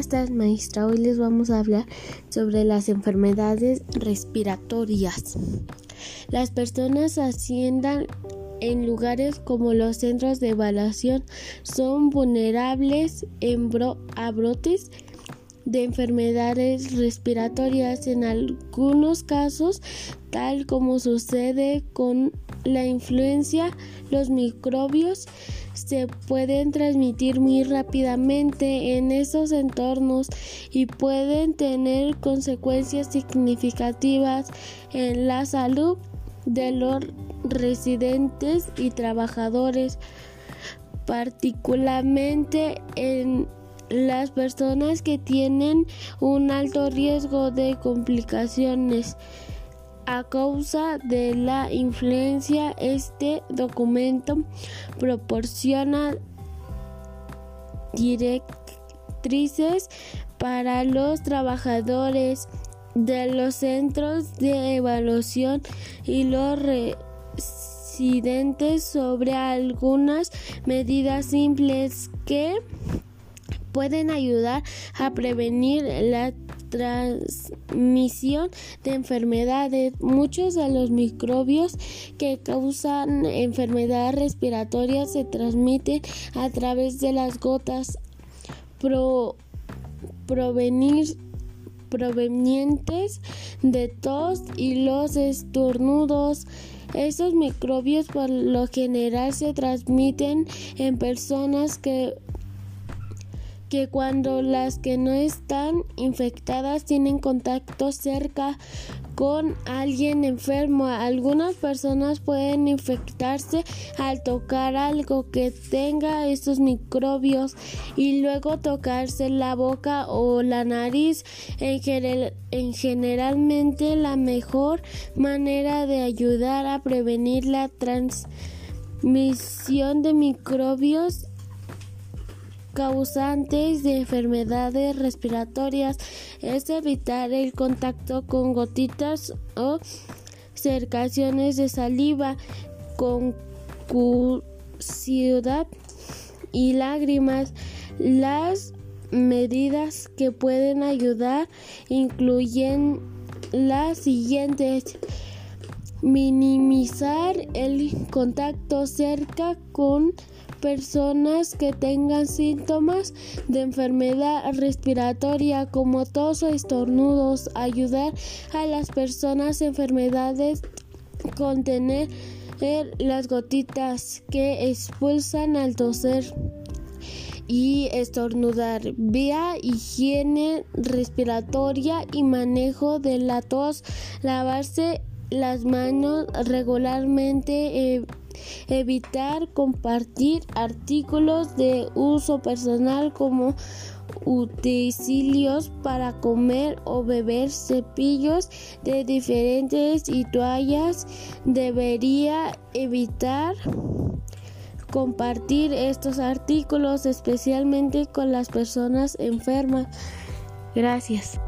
Buenas tardes, maestra. Hoy les vamos a hablar sobre las enfermedades respiratorias. Las personas asciendan en lugares como los centros de evaluación son vulnerables a brotes de enfermedades respiratorias en algunos casos, tal como sucede con la influencia, los microbios se pueden transmitir muy rápidamente en esos entornos y pueden tener consecuencias significativas en la salud de los residentes y trabajadores, particularmente en las personas que tienen un alto riesgo de complicaciones a causa de la influencia, este documento proporciona directrices para los trabajadores de los centros de evaluación y los residentes sobre algunas medidas simples que pueden ayudar a prevenir la transmisión de enfermedades. Muchos de los microbios que causan enfermedades respiratorias se transmiten a través de las gotas provenientes de tos y los estornudos. Estos microbios por lo general se transmiten en personas que que cuando las que no están infectadas tienen contacto cerca con alguien enfermo. Algunas personas pueden infectarse al tocar algo que tenga estos microbios y luego tocarse la boca o la nariz. En, en generalmente la mejor manera de ayudar a prevenir la transmisión de microbios causantes de enfermedades respiratorias es evitar el contacto con gotitas o cercaciones de saliva, con ciudad y lágrimas. Las medidas que pueden ayudar incluyen las siguientes minimizar el contacto cerca con personas que tengan síntomas de enfermedad respiratoria como tos o estornudos, ayudar a las personas enfermedades contener las gotitas que expulsan al toser y estornudar. Vía higiene respiratoria y manejo de la tos. Lavarse las manos regularmente. Eh, evitar compartir artículos de uso personal como utensilios para comer o beber, cepillos de diferentes y toallas. Debería evitar compartir estos artículos especialmente con las personas enfermas. Gracias.